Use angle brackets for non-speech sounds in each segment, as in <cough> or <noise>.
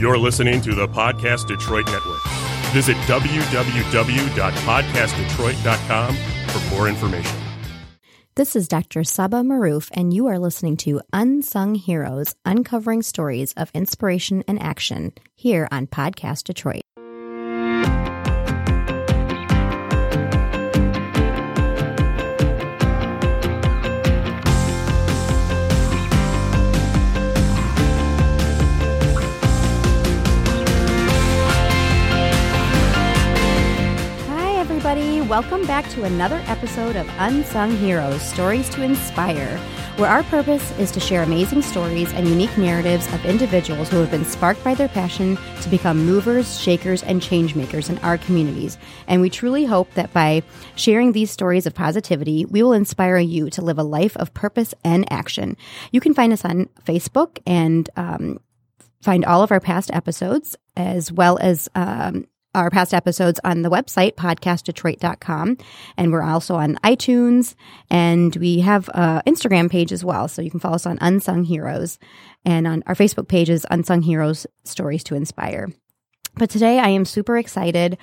You're listening to the Podcast Detroit Network. Visit www.podcastdetroit.com for more information. This is Dr. Saba Maroof, and you are listening to Unsung Heroes Uncovering Stories of Inspiration and Action here on Podcast Detroit. Back to another episode of Unsung Heroes Stories to Inspire, where our purpose is to share amazing stories and unique narratives of individuals who have been sparked by their passion to become movers, shakers, and change makers in our communities. And we truly hope that by sharing these stories of positivity, we will inspire you to live a life of purpose and action. You can find us on Facebook and um, find all of our past episodes as well as um, our past episodes on the website, podcastdetroit.com. And we're also on iTunes and we have an Instagram page as well. So you can follow us on Unsung Heroes and on our Facebook page is Unsung Heroes Stories to Inspire. But today I am super excited.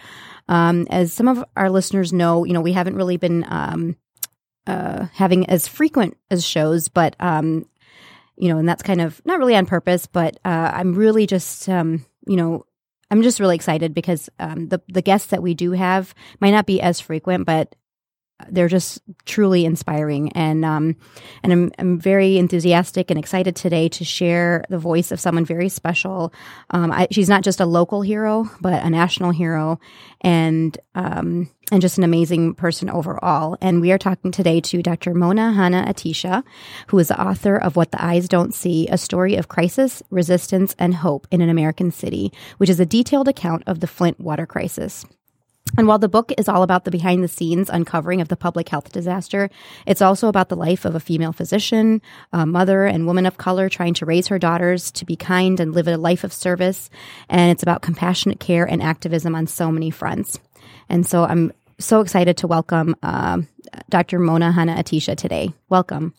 Um, as some of our listeners know, you know, we haven't really been, um, uh, having as frequent as shows, but, um, you know, and that's kind of not really on purpose, but, uh, I'm really just, um, you know, I'm just really excited because um, the the guests that we do have might not be as frequent, but they're just truly inspiring. And um, and I'm, I'm very enthusiastic and excited today to share the voice of someone very special. Um, I, she's not just a local hero but a national hero and um, and just an amazing person overall. And we are talking today to Dr. Mona Hanna Attisha who is the author of What the Eyes Don't See a story of crisis resistance and hope in an American city which is a detailed account of the Flint water crisis and while the book is all about the behind the scenes uncovering of the public health disaster, it's also about the life of a female physician, a mother, and woman of color trying to raise her daughters to be kind and live a life of service. And it's about compassionate care and activism on so many fronts. And so I'm so excited to welcome uh, Dr. Mona Hanna Attisha today. Welcome.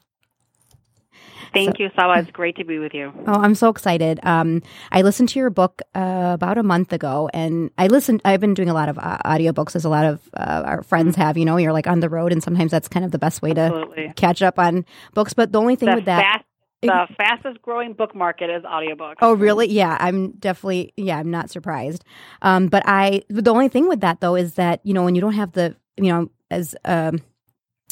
Thank so, you, Saba. It's <laughs> great to be with you. Oh, I'm so excited. Um, I listened to your book uh, about a month ago, and I listened. I've been doing a lot of uh, audiobooks, as a lot of uh, our friends mm-hmm. have. You know, you're like on the road, and sometimes that's kind of the best way Absolutely. to catch up on books. But the only thing the with that. Fast- the fastest growing book market is audiobooks. Oh, really? Yeah, I'm definitely, yeah, I'm not surprised. Um, but I, the only thing with that though is that, you know, when you don't have the, you know, as, um,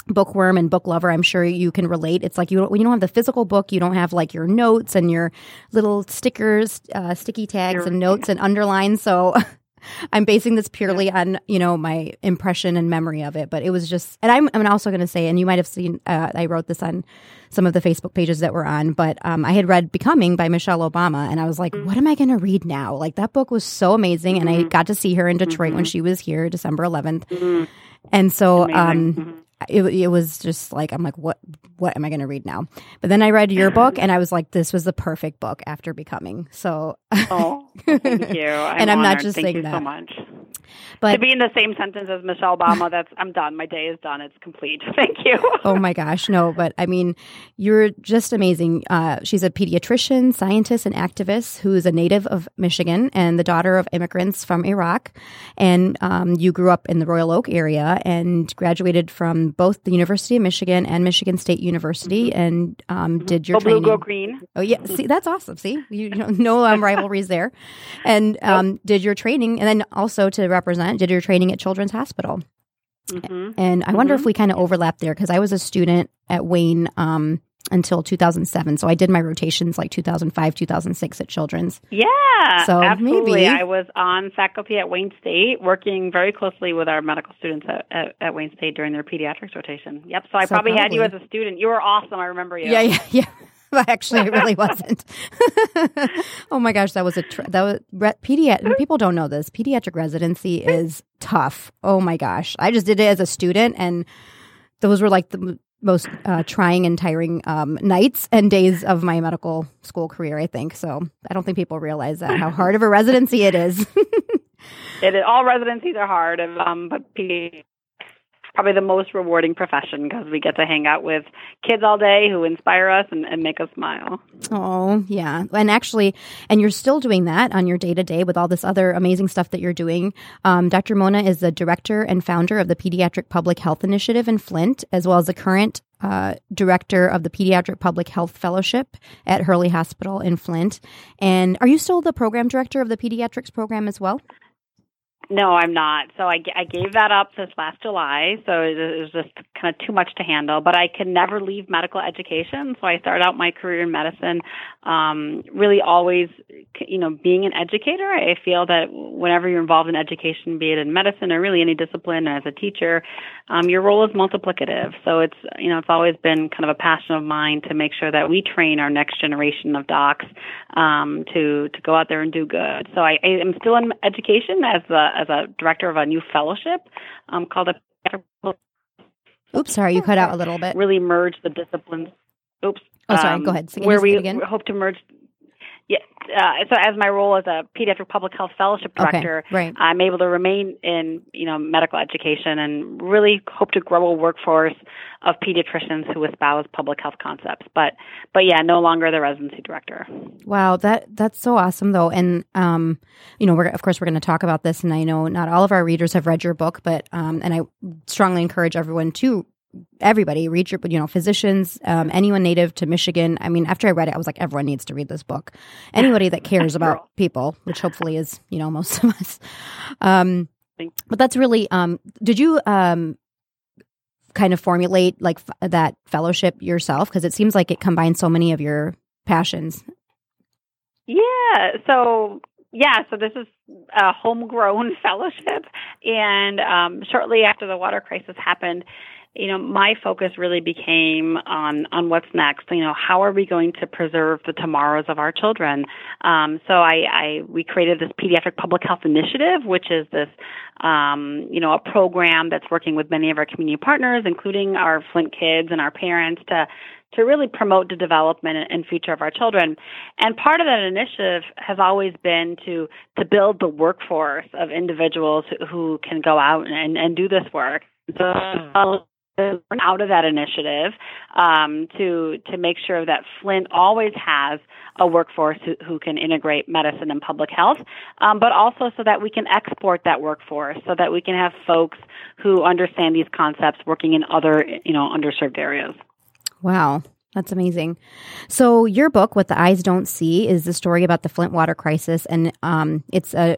bookworm and book lover i'm sure you can relate it's like you don't, when you don't have the physical book you don't have like your notes and your little stickers uh, sticky tags and notes and underlines so <laughs> i'm basing this purely on you know my impression and memory of it but it was just and i'm, I'm also going to say and you might have seen uh, i wrote this on some of the facebook pages that we're on but um, i had read becoming by michelle obama and i was like mm-hmm. what am i going to read now like that book was so amazing mm-hmm. and i mm-hmm. got to see her in detroit mm-hmm. when she was here december 11th mm-hmm. and so um, mm-hmm it, it was just like I'm like what what am I going to read now? But then I read your book mm. and I was like this was the perfect book after becoming. So Oh, <laughs> thank you. I'm and I'm honored. not just thank saying you that. so much. But to be in the same sentence as Michelle Obama, that's I'm done. My day is done. It's complete. <laughs> Thank you. <laughs> oh my gosh, no, but I mean, you're just amazing. Uh, she's a pediatrician, scientist, and activist who is a native of Michigan and the daughter of immigrants from Iraq. And um, you grew up in the Royal Oak area and graduated from both the University of Michigan and Michigan State University, mm-hmm. and um, mm-hmm. did your go training. Blue, go green. Oh yeah, see that's awesome. See, you know, no um, <laughs> rivalries there, and um, did your training, and then also to represent did your training at Children's Hospital. Mm-hmm. And I wonder mm-hmm. if we kind of overlap there because I was a student at Wayne um, until 2007. So I did my rotations like 2005, 2006 at Children's. Yeah. So absolutely. maybe I was on faculty at Wayne State working very closely with our medical students at, at, at Wayne State during their pediatrics rotation. Yep. So I so probably, probably, had you as a student. You were awesome. I remember you. Yeah, yeah, <laughs> yeah. <laughs> Actually, it really <laughs> wasn't. <laughs> oh my gosh, that was a tr- that was re- pediatric. People don't know this. Pediatric residency is tough. Oh my gosh, I just did it as a student, and those were like the most uh, trying and tiring um, nights and days of my medical school career. I think so. I don't think people realize that how hard of a residency it is. it is all residencies are hard, um, but probably the most rewarding profession because we get to hang out with kids all day who inspire us and, and make us smile. Oh, yeah. And actually, and you're still doing that on your day to day with all this other amazing stuff that you're doing. Um, Dr. Mona is the director and founder of the Pediatric Public Health Initiative in Flint, as well as the current uh, director of the Pediatric Public Health Fellowship at Hurley Hospital in Flint. And are you still the program director of the pediatrics program as well? No, I'm not. So I, I gave that up this last July. So it was just kind of too much to handle. But I could never leave medical education. So I started out my career in medicine, um, really always, you know, being an educator. I feel that whenever you're involved in education, be it in medicine or really any discipline, as a teacher, um, your role is multiplicative. So it's, you know, it's always been kind of a passion of mine to make sure that we train our next generation of docs um, to to go out there and do good. So I, I am still in education as a as a director of a new fellowship um, called a. Oops, sorry, you cut out a little bit. Really merge the disciplines. Oops. Oh, sorry. Um, go ahead. where we hope to merge yeah. Uh, so as my role as a pediatric public health fellowship director, okay, right. I'm able to remain in you know medical education and really hope to grow a workforce of pediatricians who espouse public health concepts. But but yeah, no longer the residency director. Wow, that that's so awesome though. And um, you know, we're of course we're going to talk about this, and I know not all of our readers have read your book, but um, and I strongly encourage everyone to everybody read your you know physicians um, anyone native to michigan. I mean after i read it i was like everyone needs to read this book. Anybody that cares about people which hopefully is you know most <laughs> of us. Um, but that's really um, did you um, kind of formulate like f- that fellowship yourself? Because it seems like it combines so many of your passions. Yeah. So yeah, so this is a homegrown <laughs> fellowship. And um, shortly after the water crisis happened, you know, my focus really became on on what's next. You know, how are we going to preserve the tomorrows of our children? Um, so I, I we created this pediatric public health initiative, which is this um, you know a program that's working with many of our community partners, including our Flint kids and our parents, to to really promote the development and future of our children. And part of that initiative has always been to to build the workforce of individuals who, can go out and, and do this work. So out of that initiative um, to to make sure that Flint always has a workforce who, who can integrate medicine and public health, um, but also so that we can export that workforce, so that we can have folks who understand these concepts working in other you know underserved areas. Wow. That's amazing. So your book, "What the Eyes Don't See," is the story about the Flint water crisis, and um, it's a,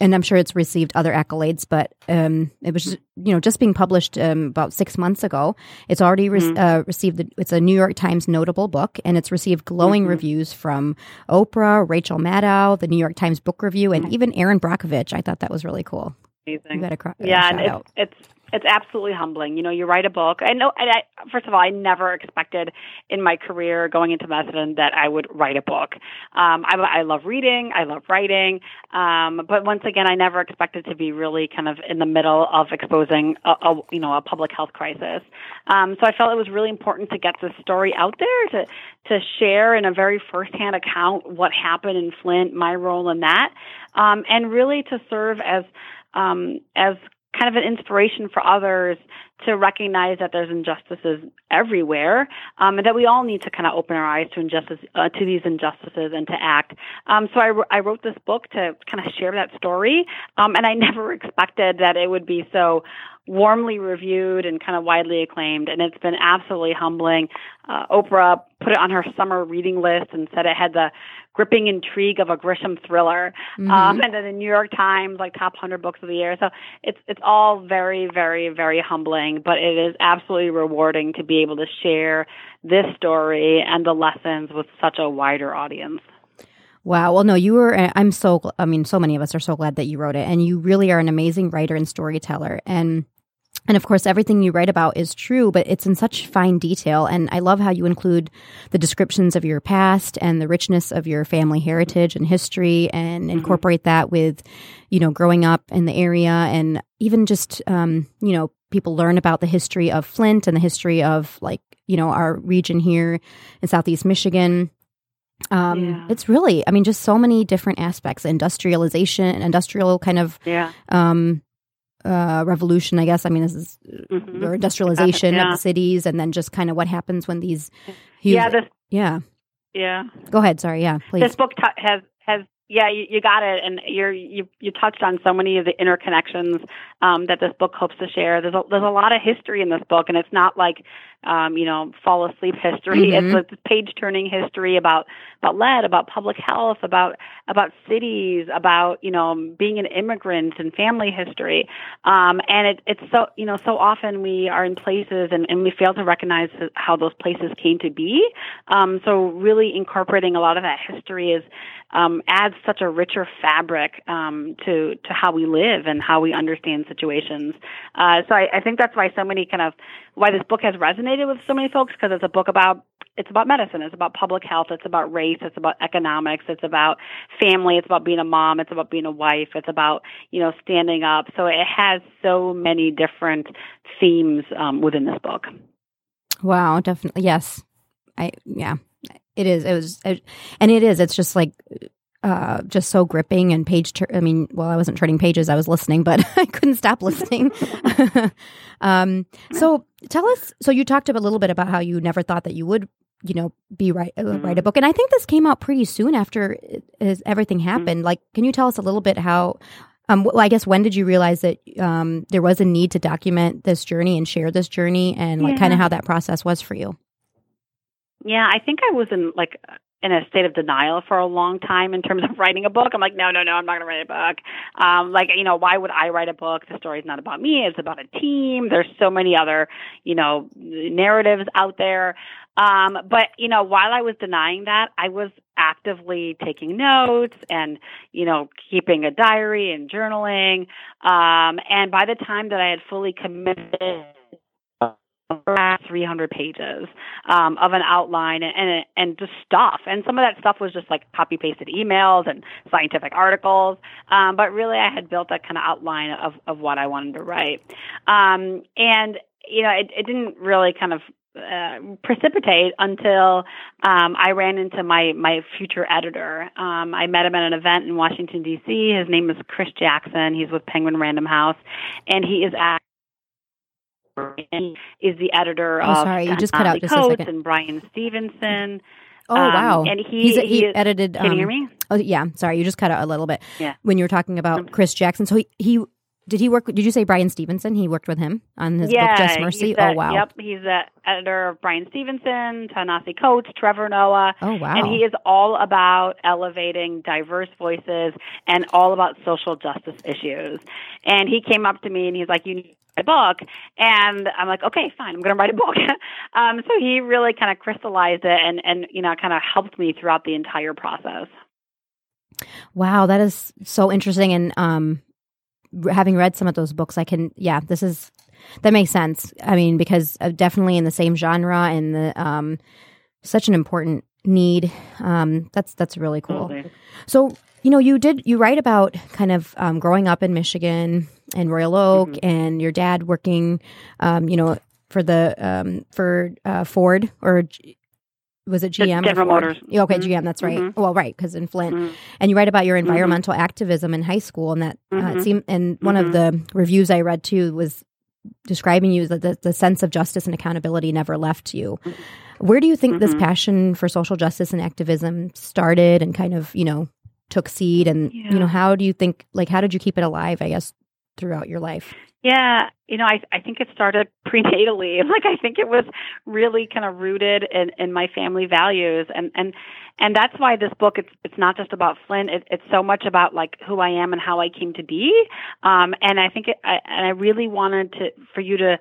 and I'm sure it's received other accolades, but um, it was you know just being published um, about six months ago. It's already re- mm-hmm. uh, received. The, it's a New York Times notable book, and it's received glowing mm-hmm. reviews from Oprah, Rachel Maddow, the New York Times Book Review, and mm-hmm. even Erin Brockovich. I thought that was really cool. Amazing. You got a, yeah, and it's, it's it's absolutely humbling. You know, you write a book. I know. I, first of all, I never expected in my career going into medicine that I would write a book. Um, I, I love reading. I love writing. Um, but once again, I never expected to be really kind of in the middle of exposing a, a you know a public health crisis. Um, so I felt it was really important to get this story out there to to share in a very firsthand account what happened in Flint, my role in that, um, and really to serve as um, as kind of an inspiration for others to recognize that there's injustices everywhere, um, and that we all need to kind of open our eyes to injustice uh, to these injustices and to act. Um, so I, I wrote this book to kind of share that story, um, and I <laughs> never expected that it would be so warmly reviewed and kind of widely acclaimed, and it's been absolutely humbling. Uh, Oprah put it on her summer reading list and said it had the gripping intrigue of a Grisham thriller, mm-hmm. um, and then the New York Times like top hundred books of the year. So it's it's all very very very humbling, but it is absolutely rewarding to be able to share this story and the lessons with such a wider audience. Wow. Well, no, you were, I'm so, I mean, so many of us are so glad that you wrote it. And you really are an amazing writer and storyteller. And and of course, everything you write about is true, but it's in such fine detail. And I love how you include the descriptions of your past and the richness of your family heritage and history and mm-hmm. incorporate that with, you know, growing up in the area and even just, um, you know, people learn about the history of Flint and the history of like, you know, our region here in Southeast Michigan. Um, yeah. It's really, I mean, just so many different aspects industrialization, industrial kind of yeah. um, uh, revolution, I guess. I mean, this is mm-hmm. or industrialization yeah. of the cities, and then just kind of what happens when these. Huge, yeah. This, yeah. Yeah. Go ahead. Sorry. Yeah. Please. This book t- has has yeah, you, you, got it, and you're you you touched on so many of the interconnections um, that this book hopes to share. There's a, there's a lot of history in this book, and it's not like um, you know fall asleep history. Mm-hmm. It's a page turning history about about lead, about public health, about about cities, about you know being an immigrant and family history. Um, and it, it's so you know so often we are in places and, and we fail to recognize how those places came to be. Um, so really incorporating a lot of that history is um, adds such a richer fabric um, to to how we live and how we understand situations. Uh, so I, I think that's why so many kind of why this book has resonated with so many folks because it's a book about it's about medicine, it's about public health, it's about race, it's about economics, it's about family, it's about being a mom, it's about being a wife, it's about you know standing up. So it has so many different themes um, within this book. Wow, definitely yes. I yeah, it is. It was, and it is. It's just like, uh, just so gripping and page. Tur- I mean, well, I wasn't turning pages. I was listening, but <laughs> I couldn't stop listening. <laughs> um, so tell us. So you talked a little bit about how you never thought that you would, you know, be write uh, mm-hmm. write a book, and I think this came out pretty soon after it, it, everything mm-hmm. happened. Mm-hmm. Like, can you tell us a little bit how? Um, well, I guess when did you realize that um, there was a need to document this journey and share this journey, and like yeah. kind of how that process was for you? Yeah, I think I was in like in a state of denial for a long time in terms of <laughs> writing a book. I'm like, no, no, no, I'm not going to write a book. Um, like, you know, why would I write a book? The story's not about me. It's about a team. There's so many other, you know, narratives out there. Um, but, you know, while I was denying that, I was actively taking notes and, you know, keeping a diary and journaling. Um, and by the time that I had fully committed 300 pages um, of an outline and, and and just stuff. And some of that stuff was just like copy pasted emails and scientific articles. Um, but really, I had built that kind of outline of of what I wanted to write. Um, and you know, it, it didn't really kind of uh, precipitate until um, I ran into my my future editor. Um, I met him at an event in Washington D.C. His name is Chris Jackson. He's with Penguin Random House, and he is at is the editor oh, of sorry, you just cut out just Coates a second. and Bryan Stevenson. Oh um, wow! And he, He's, he, edited. Can um, you hear me? Oh yeah. Sorry, you just cut out a little bit. Yeah. When you were talking about Chris Jackson, so he, he did he work? Did you say Bryan Stevenson? He worked with him on his yeah, book Just Mercy. The, oh wow! Yep, he's the editor of Bryan Stevenson, Ta-Nehisi Coates, Trevor Noah. Oh wow! And he is all about elevating diverse voices and all about social justice issues. And he came up to me and he's like, "You need a book and i'm like okay fine i'm going to write a book <laughs> um, so he really kind of crystallized it and and you know kind of helped me throughout the entire process wow that is so interesting and um having read some of those books i can yeah this is that makes sense. I mean because definitely in the same genre and the um such an important need um that's that's really cool. So you know you did you write about kind of um, growing up in michigan and Royal Oak, mm-hmm. and your dad working, um, you know, for the um, for uh, Ford or was it GM? General Motors. okay, mm-hmm. GM. That's right. Mm-hmm. Well, right, because in Flint, mm-hmm. and you write about your mm-hmm. environmental activism in high school, and that uh, it mm-hmm. seemed. And one of the reviews I read too was describing you that the, the sense of justice and accountability never left you. Where do you think this passion for social justice and activism started, and kind of you know took seed? And yeah. you know, how do you think? Like, how did you keep it alive? I guess throughout your life? Yeah, you know, I I think it started <laughs> prenatally. Like I think it was really kind of rooted in in my family values, and and and that's why this book it's it's not just about Flint. It, it's so much about like who I am and how I came to be. Um, and I think it, I, and I really wanted to for you to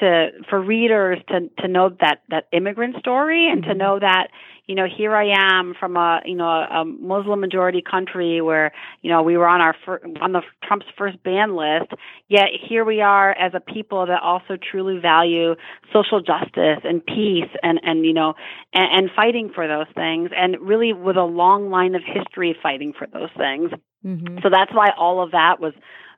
to for readers to to know that that immigrant story and mm-hmm. to know that you know here I am from a you know a Muslim majority country where you know we were on our fir- on the Trump's first ban list yet here we are as a people that also truly value social justice and peace and and you know and, and fighting for those things and really with a long line of history fighting for those things mm-hmm. so that's why all of that was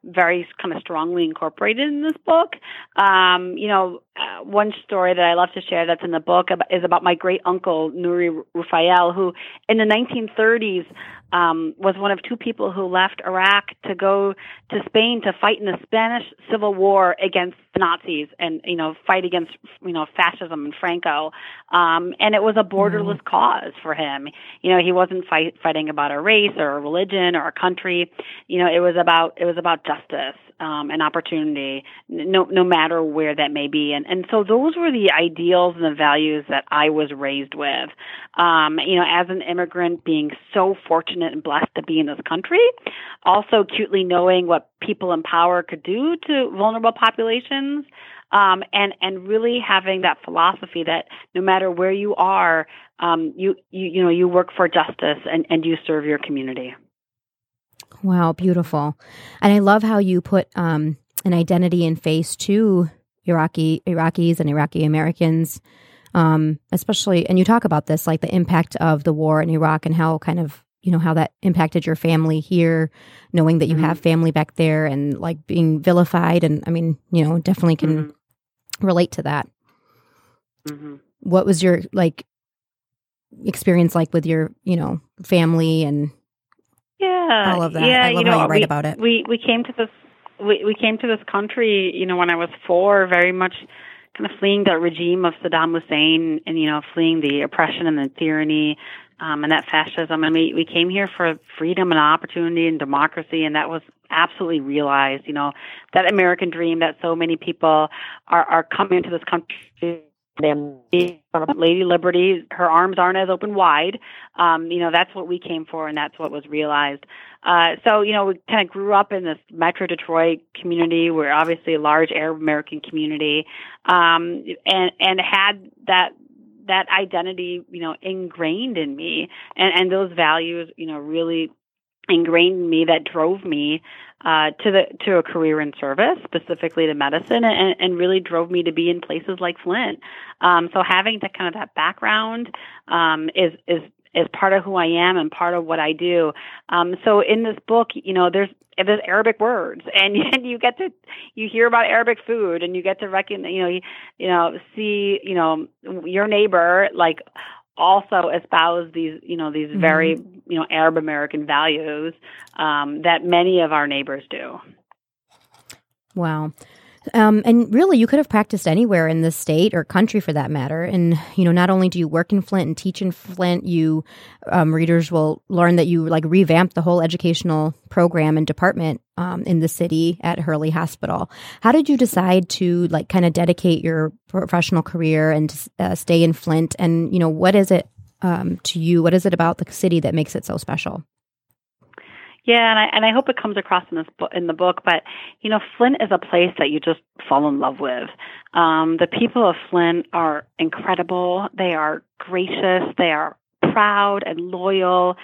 very kind of strongly incorporated in this book. Um, you know, uh, one story that I love to share that's in the book is about my great uncle Nuri Rufael, who in the 1930s um, was one of two people who left Iraq to go to Spain to fight in the Spanish Civil War against the Nazis and you know fight against you know fascism and Franco. Um, and it was a borderless mm-hmm. cause for him. You know, he wasn't fight, fighting about a race or a religion or a country. You know, it was about it was about justice um, and opportunity, no no matter where that may be. And and so those were the ideals and the values that I was raised with. Um, you know, as an immigrant, being so fortunate and blessed to be in this country, also acutely knowing what people in power could do to vulnerable populations. Um, and and really having that philosophy that no matter where you are, um, you you you know you work for justice and, and you serve your community. Wow, beautiful. And I love how you put um, an identity and face to Iraqi Iraqis and Iraqi Americans, um, especially. And you talk about this, like the impact of the war in Iraq and how kind of you know how that impacted your family here, knowing that you mm-hmm. have family back there and like being vilified. And I mean, you know, definitely can mm-hmm. relate to that. Mm-hmm. What was your like experience like with your you know family and yeah, all of that. Yeah, I love you know, how you write we, about it. We we came to this we we came to this country, you know, when I was four, very much kind of fleeing the regime of Saddam Hussein, and you know, fleeing the oppression and the tyranny. Um, and that fascism, and we we came here for freedom and opportunity and democracy, and that was absolutely realized. You know, that American dream that so many people are are coming to this country them Lady Liberty, her arms aren't as open wide. Um, you know, that's what we came for and that's what was realized. Uh, so, you know, we kind of grew up in this Metro Detroit community. We're obviously a large Arab American community, um, and, and had that, that identity, you know, ingrained in me and, and those values, you know, really ingrained in me that drove me uh, to the to a career in service, specifically to medicine, and, and really drove me to be in places like Flint. Um, so having that kind of that background um, is is is part of who I am and part of what I do. Um, so in this book, you know, there's there's Arabic words, <laughs> and, and you get to you hear about Arabic food, and you get to recognize, you know, you, you know, see, you know, your neighbor like also espouse these, you know, these mm-hmm. very, you know, Arab American values um, that many of our neighbors do. Wow. Um, and really, you could have practiced anywhere in the state or country for that matter. And, you know, not only do you work in Flint and teach in Flint, you um, readers will learn that you like revamped the whole educational program and department um, in the city at Hurley Hospital. How did you decide to like kind of dedicate your professional career and uh, stay in Flint? And, you know, what is it um, to you? What is it about the city that makes it so special? Yeah, and I and I hope it comes across in this book, in the book. But you know, Flint is a place that you just fall in love with. Um, the people of Flint are incredible. They are gracious. They are proud and loyal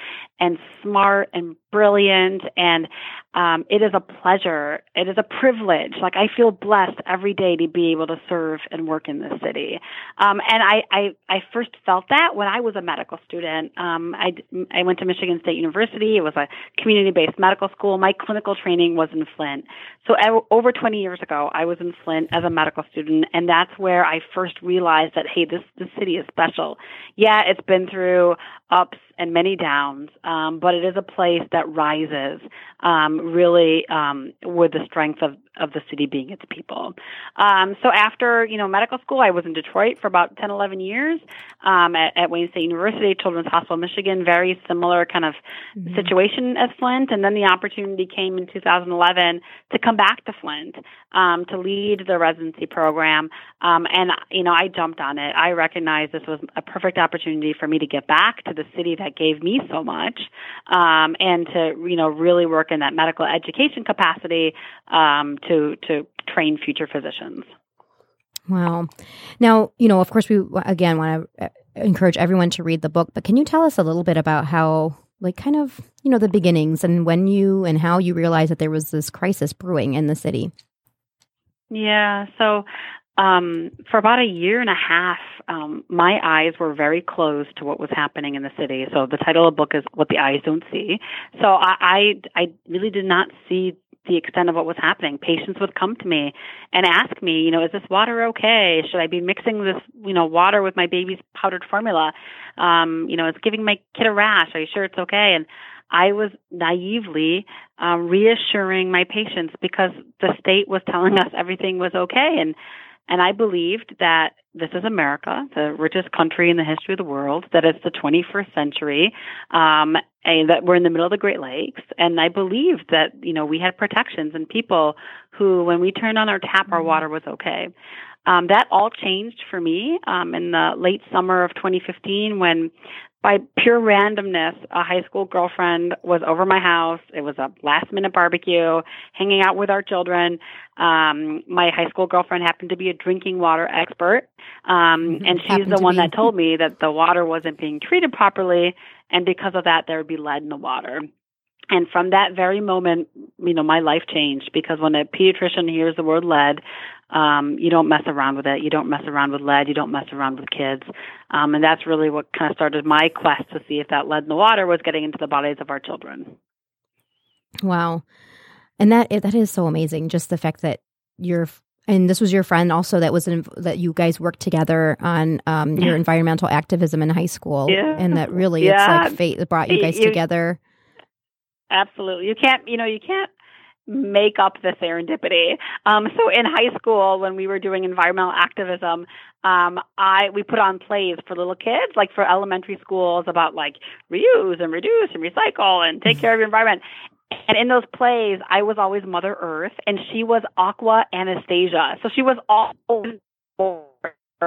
and smart and brilliant. And um, it is a pleasure. It is a privilege. Like i feel blessed every day to be able to serve and work in this city. Um, and I, I i first felt that when i was a medical student. Um, i i went to michigan state university. It was a community based medical school. My clinical training was in flint. So over 20 years ago i was in flint as a medical student and that's where i first realized that hey this this city is special. Yeah it's been through ups and many downs, um, but it is a place that rises um, really um, with the strength of, of the city being its people. Um, so after you know medical school, I was in Detroit for about 10, 11 years um, at, at Wayne State University, Children's Hospital, Michigan. Very similar kind of mm-hmm. situation as Flint, and then the opportunity came in 2011 to come back to Flint um, to lead the residency program, and you know I jumped on it. I recognized this was a perfect opportunity for me to get back to the city that gave me so much, um, and to you know really work in that medical education capacity um, to to train future physicians. Wow. Now, you know, of course, we again want to uh, encourage everyone to read the book, but can you tell us a little bit about how, like, kind of, you know, the beginnings and when you and how you realized that there was this crisis brewing in the city? Yeah. So um, for about a year and a half, um, my eyes were very closed to what was happening in the city. So the title of the book is "What the Eyes Don't See." So I, I, I really did not see the extent of what was happening. Patients would come to me and ask me, you know, is this water okay? Should I be mixing this, you know, water with my baby's powdered formula? Um, you know, it's giving my kid a rash. Are you sure it's okay? And I was naively um, reassuring my patients because the state was telling us everything was okay. And and I believed that this is America, the richest country in the history of the world, that it's the 21st century, um, and that we're in the middle of the Great Lakes. And I believed that, you know, we had protections and people who, when we turned on our tap, our water was okay. Um, that all changed for me um, in the late summer of 2015 when by pure randomness, a high school girlfriend was over my house. It was a last minute barbecue, hanging out with our children. Um, my high school girlfriend happened to be a drinking water expert. Um, mm-hmm. and she's the one be. that told me that the water wasn't being treated properly. And because of that, there would be lead in the water. And from that very moment, you know, my life changed because when a pediatrician hears the word lead, um, you don't mess around with it. You don't mess around with lead. You don't mess around with kids. Um, and that's really what kind of started my quest to see if that lead in the water was getting into the bodies of our children. Wow. And that that is so amazing. Just the fact that you're and this was your friend also that was in, that you guys worked together on um, your environmental activism in high school, yeah. and that really yeah. it's like fate that brought you guys you, together. Absolutely, you can't you know you can't make up the serendipity. Um, so in high school, when we were doing environmental activism, um, I we put on plays for little kids, like for elementary schools, about like reuse and reduce and recycle and take care of your environment. And in those plays, I was always Mother Earth, and she was Aqua Anastasia. So she was always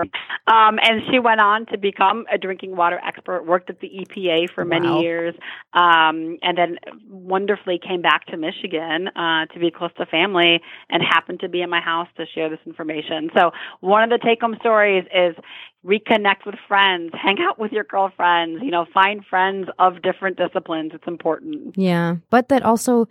um, and she went on to become a drinking water expert, worked at the EPA for many wow. years, um, and then wonderfully came back to Michigan uh, to be close to family and happened to be in my house to share this information. So one of the take home stories is reconnect with friends, <laughs> hang out with your girlfriends, you know, find friends of different disciplines. It's important. Yeah. But that also,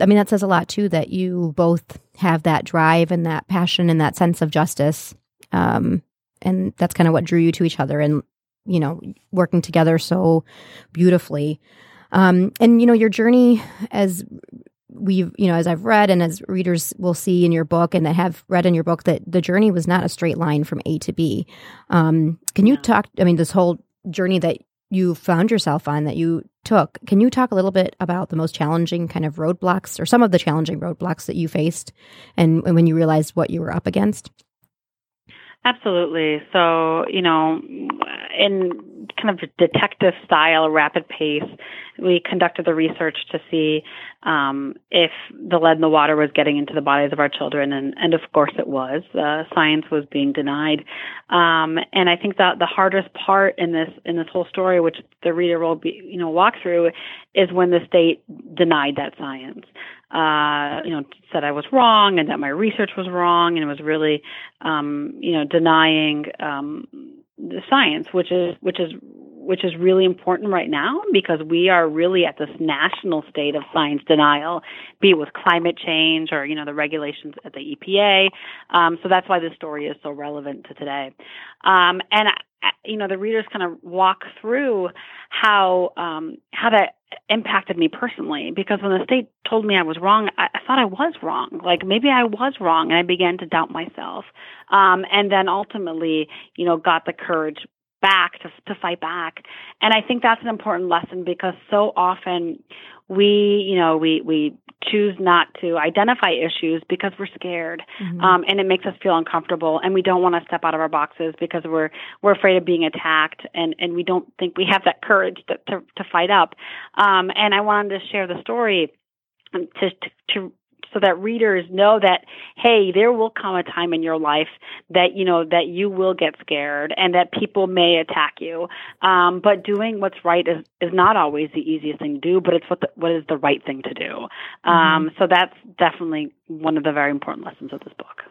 I mean, that says a lot too that you both have that drive and that passion and that sense of justice. Um, and that's kind of what drew you to each other and you know working together so beautifully. Um, and you know your journey as we've you know as i've read and as readers will see in your book and that have read in your book that the journey was not a straight line from a to b. Um, can you talk i mean this whole journey that you found yourself on that you took can you talk a little bit about the most challenging kind of roadblocks or some of the challenging roadblocks that you faced and, and when you realized what you were up against Absolutely. So, you know, in kind of detective style, rapid pace, we conducted the research to see um, if the lead in the water was getting into the bodies of our children, and, and of course it was. Uh, science was being denied, um, and I think that the hardest part in this in this whole story, which the reader will be you know walk through, is when the state denied that science uh, you know, said I was wrong and that my research was wrong and it was really, um, you know, denying um, the science, which is which is which is really important right now because we are really at this national state of science denial, be it with climate change or you know the regulations at the EPA. Um, so that's why this story is so relevant to today. Um, and you know the readers kind of walk through how um, how that impacted me personally because when the state told me I was wrong, I, I thought I was wrong. Like maybe I was wrong, and I began to doubt myself. Um, and then ultimately, you know, got the courage back to to fight back. And I think that's an important lesson because so often we, you know, we we choose not to identify issues because we're scared, mm-hmm. um, and it makes us feel uncomfortable, and we don't want to step out of our boxes because we're we're afraid of being attacked, and and we don't think we have that courage to to, to fight up. Um, and I wanted to share the story to, to, to so that readers know that hey there will come a time in your life that you know that you will get scared and that people may attack you. Um, but doing what's right is is not always the easiest thing to do but it's what the, what is the right thing to do. Mm-hmm. um, so that's definitely one of the very important lessons of this book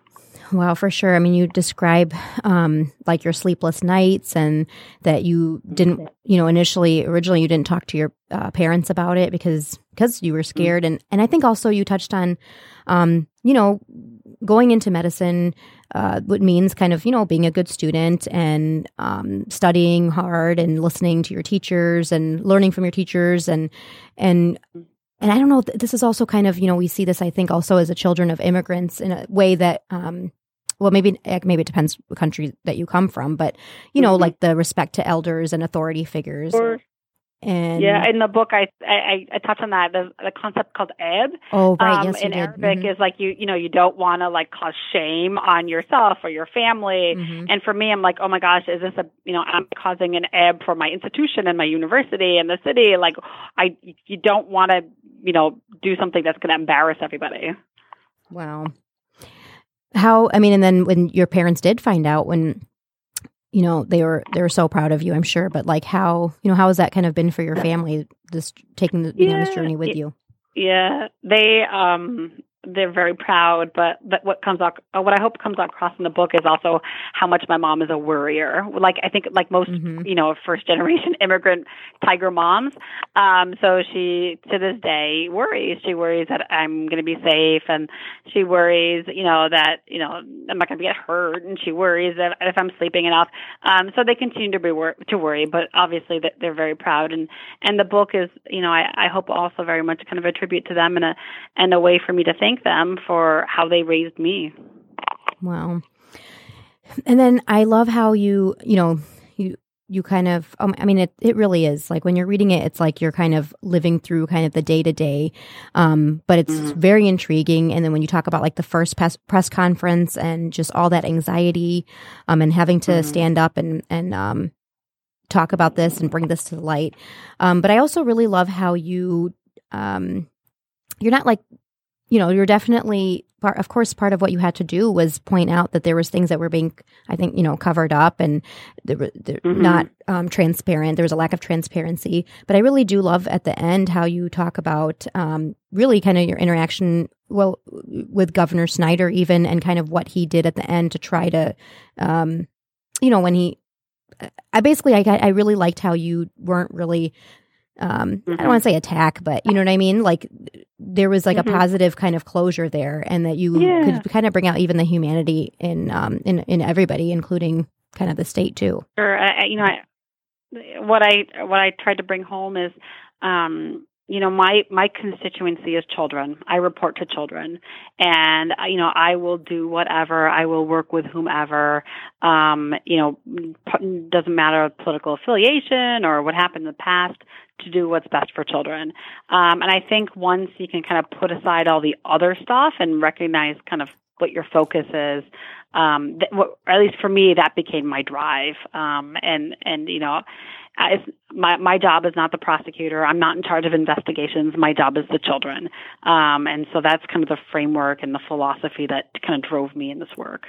well, for sure. I mean, you describe um, like your sleepless nights and that you didn't, you know, initially, originally, you didn't talk to your uh, parents about it because because you were mm. scared, and and I think also you touched on, um, you know, going into medicine. Uh, what means kind of you know being a good student and um, studying hard and listening to your teachers and learning from your teachers and and and I don't know. This is also kind of you know we see this I think also as a children of immigrants in a way that um, well maybe eh, maybe it depends what country that you come from, but you know mm-hmm. like the respect to elders and authority figures. Or, and yeah, in the book, I I, I touch on that the, the concept called eb. Oh, right. Um, yes, in Arabic mm-hmm. is like you you know you don't want to like cause shame on yourself or your family. Mm-hmm. And for me, I'm like, oh my gosh, is this a you know I'm causing an eb for my institution and my university and the city? Like, I you don't want to you know do something that's going to embarrass everybody. Wow. How I mean, and then when your parents did find out when you know they were they were so proud of you i'm sure but like how you know how has that kind of been for your family this taking the, you know, this journey with you? Yeah they um they're very proud, but but what comes out, uh, what I hope comes across in the book is also how much my mom is a worrier. Like I think, like most, mm-hmm. you know, first generation <laughs> immigrant tiger moms. Um, so she to this day worries. She worries that I'm going to be safe, and she worries, you know, that you know I'm not going to get hurt, and she worries that if I'm sleeping enough. Um, so they continue to be wor- to worry, but obviously that they're very proud, and and the book is, you know, I, I hope also very much kind of a tribute to them and a and a way for me to think thank them for how they raised me. Wow. And then I love how you, you know, you you kind of um, I mean it it really is like when you're reading it it's like you're kind of living through kind of the day to day um but it's mm-hmm. very intriguing and then when you talk about like the first press, press conference and just all that anxiety um and having to mm-hmm. stand up and and um talk about this and bring this to the light um but I also really love how you um you're not like you know, you're definitely part, of course, part of what you had to do was point out that there was things that were being, I think, you know, covered up and they're, they're mm-hmm. not um, transparent. There was a lack of transparency. But I really do love at the end how you talk about um, really kind of your interaction, well, with Governor Snyder, even, and kind of what he did at the end to try to, um, you know, when he, I basically, I, I really liked how you weren't really um mm-hmm. i don't want to say attack but you know what i mean like there was like mm-hmm. a positive kind of closure there and that you yeah. could kind of bring out even the humanity in um in in everybody including kind of the state too sure I, you know I, what i what i tried to bring home is um you know my my constituency is children i report to children and uh, you know i will do whatever i will work with whomever um you know doesn't matter political affiliation or what happened in the past to do what's best for children um and i think once you can kind of put aside all the other stuff and recognize kind of what your focus is um at least for me that became my drive um and and you know I, my my job is not the prosecutor. I'm not in charge of investigations. My job is the children, um, and so that's kind of the framework and the philosophy that kind of drove me in this work.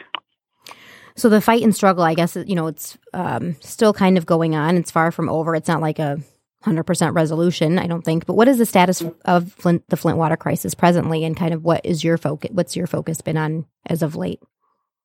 So the fight and struggle, I guess, you know, it's um, still kind of going on. It's far from over. It's not like a hundred percent resolution, I don't think. But what is the status of Flint, the Flint water crisis presently, and kind of what is your focus? What's your focus been on as of late?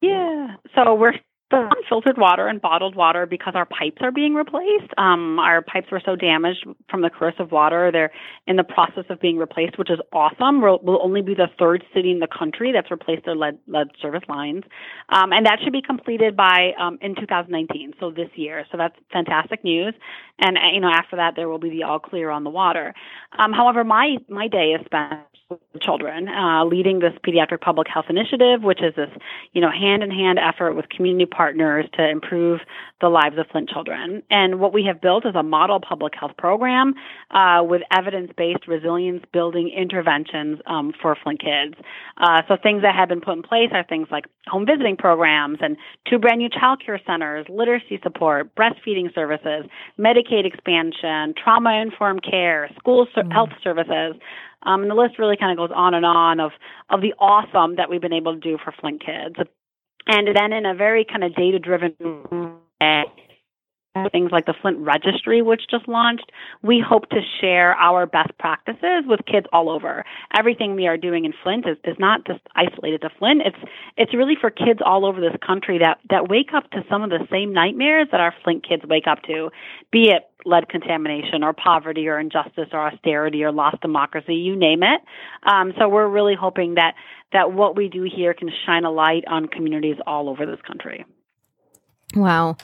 Yeah, so we're the unfiltered water and bottled water because our pipes are being replaced. Um, our pipes were so damaged from the corrosive water. They're in the process of being replaced, which is awesome. We'll, we'll only be the third city in the country that's replaced their lead, lead service lines. Um, and that should be completed by um, in 2019, so this year. So that's fantastic news. And, uh, you know, after that, there will be the all clear on the water. Um, however, my, my day is spent children, uh, leading this pediatric public health initiative, which is this, you know, hand in hand effort with community partners to improve the lives of Flint children. And what we have built is a model public health program uh, with evidence based resilience building interventions um, for Flint kids. Uh, so things that have been put in place are things like home visiting programs and two brand new child care centers, literacy support, breastfeeding services, Medicaid expansion, trauma informed care, school mm-hmm. health services. Um, and the list really kind of goes on and on of, of the awesome that we've been able to do for Flint kids. And then in a very kind of data driven way, things like the Flint Registry, which just launched, we hope to share our best practices with kids all over. Everything we are doing in Flint is, is not just isolated to Flint. It's it's really for kids all over this country that that wake up to some of the same nightmares that our Flint kids wake up to, be it lead contamination or poverty or injustice or austerity or lost democracy, you name it. Um, so we're really hoping that that what we do here can shine a light on communities all over this country. Wow.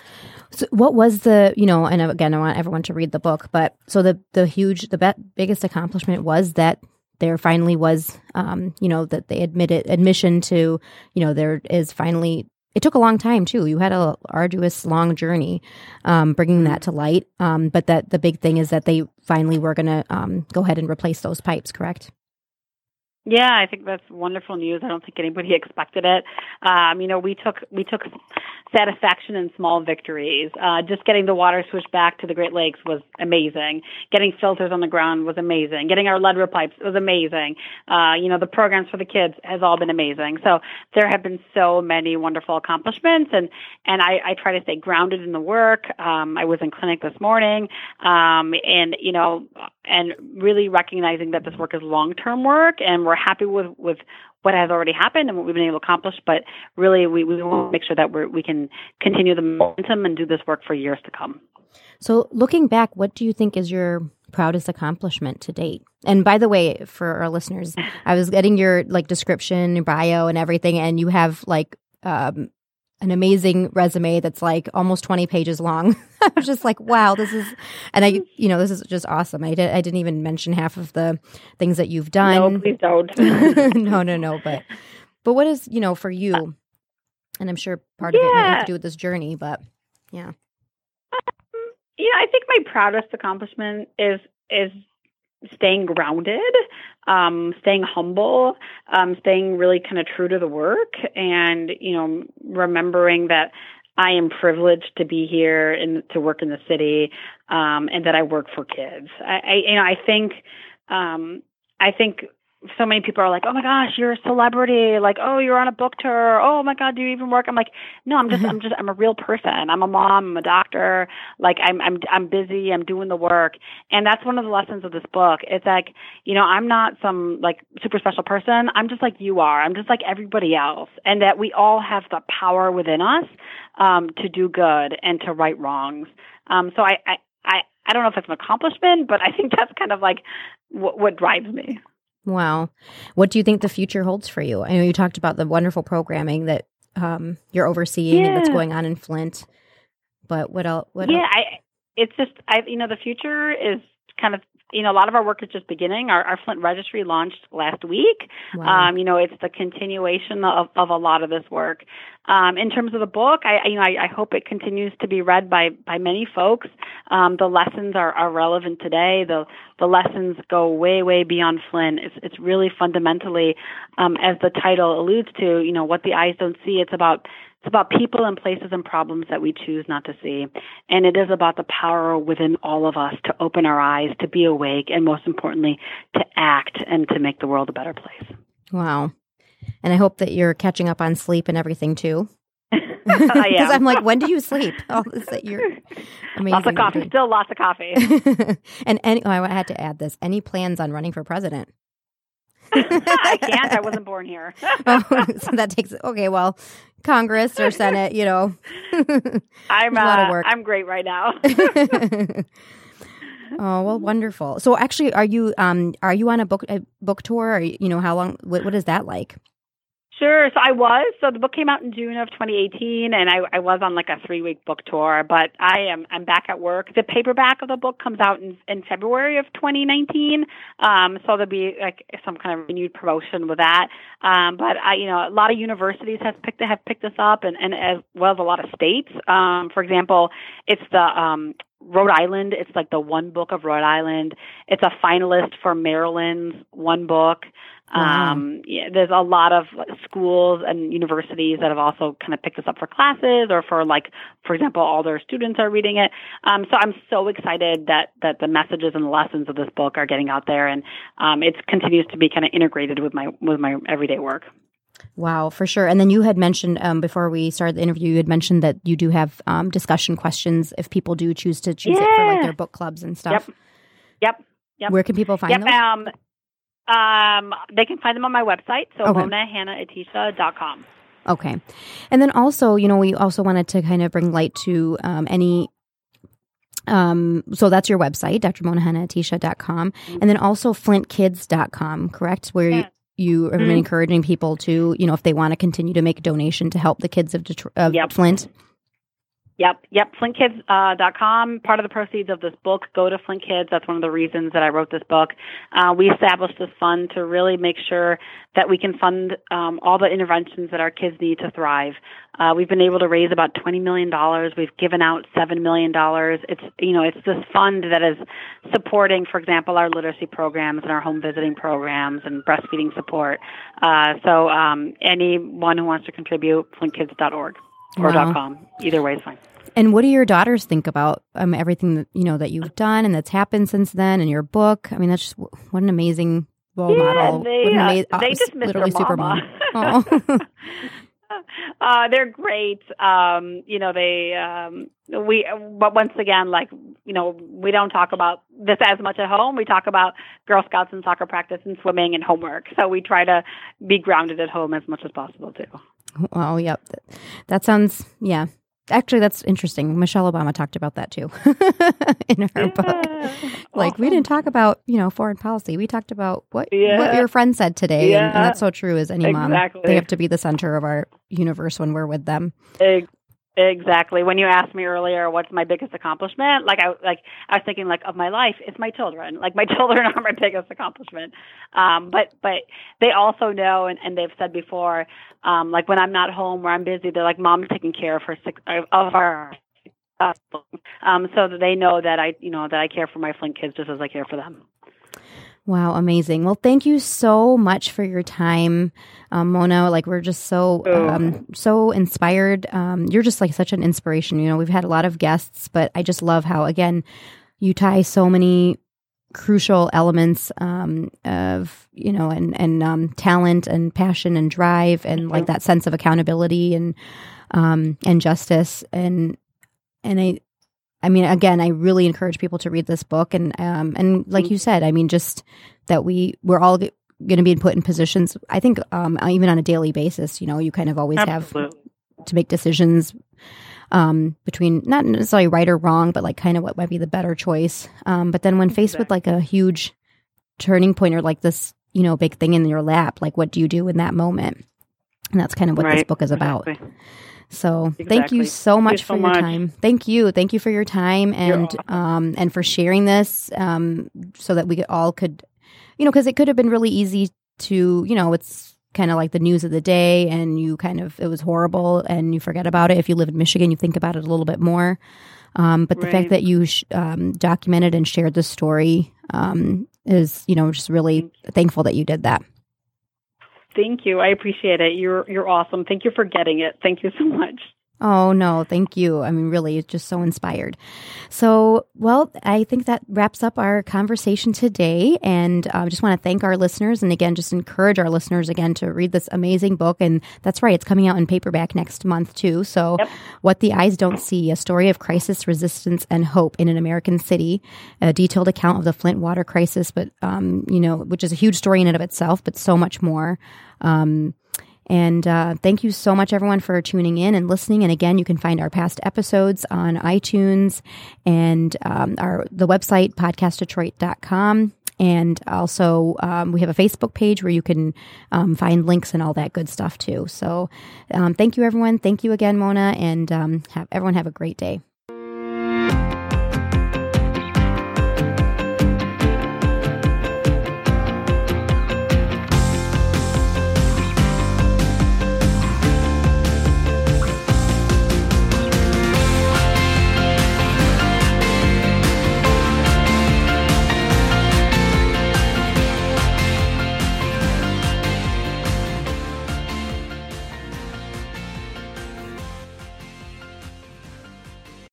So what was the, you know, and again, I want everyone to read the book, but so the, the huge, the be- biggest accomplishment was that there finally was, um, you know, that they admitted admission to, you know, there is finally, it took a long time too. You had a arduous, long journey, um, bringing that to light. Um, but that the big thing is that they finally were going to, um, go ahead and replace those pipes, correct? Yeah, I think that's wonderful news. I don't think anybody <laughs> expected it. Um, you know, we took we took satisfaction in small victories. Uh, just getting the water switched back to the Great Lakes was amazing. Getting filters on the ground was amazing. Getting our lead pipes was amazing. Uh, you know, the programs for the kids has all been amazing. So there have been so many wonderful accomplishments, and and I, I try to stay grounded in the work. Um, I was in clinic this morning, um, and you know, and really recognizing that this work is long term work, and we're happy with with what has already happened and what we've been able to accomplish. But really, we we want to make sure that we we can continue the momentum and do this work for years to come. So, looking back, what do you think is your proudest accomplishment to date? And by the way, for our listeners, I was getting your like description, your bio, and everything, and you have like um, an amazing resume that's like almost 20 pages long. <laughs> I was just like, wow, this is, and I, you know, this is just awesome. I did, I didn't even mention half of the things that you've done. No, please don't. <laughs> no, no, no. But, but what is, you know, for you, and I'm sure part yeah. of it might have to do with this journey, but yeah. Um, you know, I think my proudest accomplishment is, is staying grounded, um, staying humble, um, staying really kind of true to the work, and you know, remembering that I am privileged to be here and to work in the city, um, and that I work for kids. I, I you know, I think, um, I think so many people are like, "Oh my gosh, you're a celebrity!" Like, "Oh, you're on a book tour." "Oh my god, do you even work?" I'm like, "No, I'm just, I'm just, I'm a real person. I'm a mom. I'm a doctor. Like, I'm, I'm, I'm busy. I'm doing the work." And that's one of the lessons of this book. It's like, you know, I'm not some like super special person. I'm just like you are. I'm just like everybody else, and that we all have the power within us um, to do good and to right wrongs. Um, so I, I, I, I don't know if it's an accomplishment, but I think that's kind of like what, what drives me. Wow. What do you think the future holds for you? I know you talked about the wonderful programming that um, you're overseeing yeah. and that's going on in Flint, but what else? What yeah, else? I, it's just, I, you know, the future is kind of you know, a lot of our work is just beginning. Our, our Flint registry launched last week. Wow. Um, you know, it's the continuation of, of a lot of this work. Um, in terms of the book, I, you know, I, I, hope it continues to be read by, by many folks. Um, the lessons are, are relevant today. The, the lessons go way, way beyond Flint. It's, it's really fundamentally, um, as the title alludes to, you know, what the eyes don't see. It's about it's about people and places and problems that we choose not to see. And it is about the power within all of us to open our eyes, to be awake, and most importantly, to act and to make the world a better place. Wow. And I hope that you're catching up on sleep and everything too. <laughs> <laughs> Because I'm like, when do you sleep? <laughs> All this that you're amazing. Lots of coffee. Still lots of coffee. and any, oh, I had to add this. Any plans on running for president? I can't. I wasn't born here. <laughs> oh, <laughs> so that takes okay. Well, Congress or Senate, you know. <laughs> I'm a lot of uh, work. I'm great right now. oh well, wonderful. So, actually, are you um are you on a book a book tour? Or you know how long? What, what is that like? Sure. So I was. So the book came out in June of 2018, and I, I was on like a three week book tour. But I am I'm back at work. The paperback of the book comes out in, in February of 2019. Um, so there'll be like some kind of renewed promotion with that. Um, but I, you know, a lot of universities have picked have picked this up, and, and as well as a lot of states. Um, for example, it's the um, Rhode Island. It's like the one book of Rhode Island. It's a finalist for Maryland's one book. Wow. Um, yeah, there's a lot of schools and universities that have also kind of picked this up for classes or for like, for example, all their students are reading it. Um, so I'm so excited that that the messages and the lessons of this book are getting out there, and um, it continues to be kind of integrated with my with my everyday work. Wow, for sure. And then you had mentioned um, before we started the interview, you had mentioned that you do have um, discussion questions if people do choose to choose yeah. it for like their book clubs and stuff. Yep. Yep. Yep. Where can people find yep. those? Um, um, they can find them on my website, so okay. monahannaattisha.com. Okay. And then also, you know, we also wanted to kind of bring light to um, any um, so that's your website, drmonahannaattisha.com. Mm-hmm. And then also flintkids.com, correct? Where yeah. You, have been mm-hmm. encouraging people to, you know, if they want to continue to make a donation to help the kids of, Detroit, of yep. Flint. Yep, yep. FlintKids.com. Uh, Part of the proceeds of this book go to Flint Kids. That's one of the reasons that I wrote this book. Uh, we established this fund to really make sure that we can fund um, all the interventions that our kids need to thrive. Uh, we've been able to raise about twenty million dollars. We've given out seven million dollars. It's you know it's this fund that is supporting, for example, our literacy programs and our home visiting programs and breastfeeding support. Uh, so um, anyone who wants to contribute, flintkids.org or wow. .com. Either way is fine. And what do your daughters think about um, everything that you know that you've done and that's happened since then, and your book? I mean, that's just what an amazing role yeah, model. They, uh, they just miss literally their mama. <laughs> Oh. <laughs> uh, they're great. Um, you know, they um, we but once again, like you know, we don't talk about this as much at home. We talk about Girl Scouts and soccer practice and swimming and homework. So we try to be grounded at home as much as possible too. Oh, yep. That sounds, yeah. Actually, that's interesting. Michelle Obama talked about that too <laughs> in her yeah. book. Like, awesome. we didn't talk about, you know, foreign policy. We talked about what yeah. what your friend said today. Yeah. And, and, that's so true as any exactly. mom. They have to be the center of our universe when we're with them. Exactly. When you asked me earlier, what's my biggest accomplishment? Like I like I was thinking like of my life, it's my children. Like my <laughs> children are my biggest accomplishment. Um, but but they also know, and, and they've said before, um, like when I'm not home or I'm busy, they're like, "Mom's taking care of her six of our." Um, so that they know that I, you know, that I care for my Flint kids just as I care for them. Wow, amazing. Well, thank you so much for your time, um, Mona. Like we're just so um, so inspired. Um, you're just like such an inspiration. You know, we've had a lot of guests, but I just love how again you tie so many crucial elements um, of you know and and um, talent and passion and drive and like that sense of accountability and um, and justice and and I I mean, again, I really encourage people to read this book, and um, and like mm-hmm. you said, I mean, just that we we're all going to be put in positions. I think um, even on a daily basis, you know, you kind of always Absolutely. have to make decisions um, between not necessarily right or wrong, but like kind of what might be the better choice. Um, but then when faced exactly. with like a huge turning point or like this, you know, big thing in your lap, like what do you do in that moment? And that's kind of what right. this book is about. Exactly. So exactly. thank you so much you for so your much. time. Thank you. Thank you for your time and awesome. um and for sharing this um so that we all could you know because it could have been really easy to you know it's kind of like the news of the day and you kind of it was horrible and you forget about it if you live in Michigan you think about it a little bit more um, but the right. fact that you sh- um, documented and shared the story um, is you know just really thankful that you did that Thank you. I appreciate it. You're you're awesome. Thank you for getting it. Thank you so much. Oh, no, thank you. I mean, really, it's just so inspired. So, well, I think that wraps up our conversation today. And uh, I just want to thank our listeners and again, just encourage our listeners again to read this amazing book. And that's right, it's coming out in paperback next month, too. So, yep. What the Eyes Don't See A Story of Crisis, Resistance, and Hope in an American City, a detailed account of the Flint water crisis, but, um, you know, which is a huge story in and of itself, but so much more. Um, and uh, thank you so much, everyone, for tuning in and listening. And again, you can find our past episodes on iTunes and um, our the website podcastdetroit.com. And also, um, we have a Facebook page where you can um, find links and all that good stuff too. So, um, thank you, everyone. Thank you again, Mona, and um, have everyone have a great day.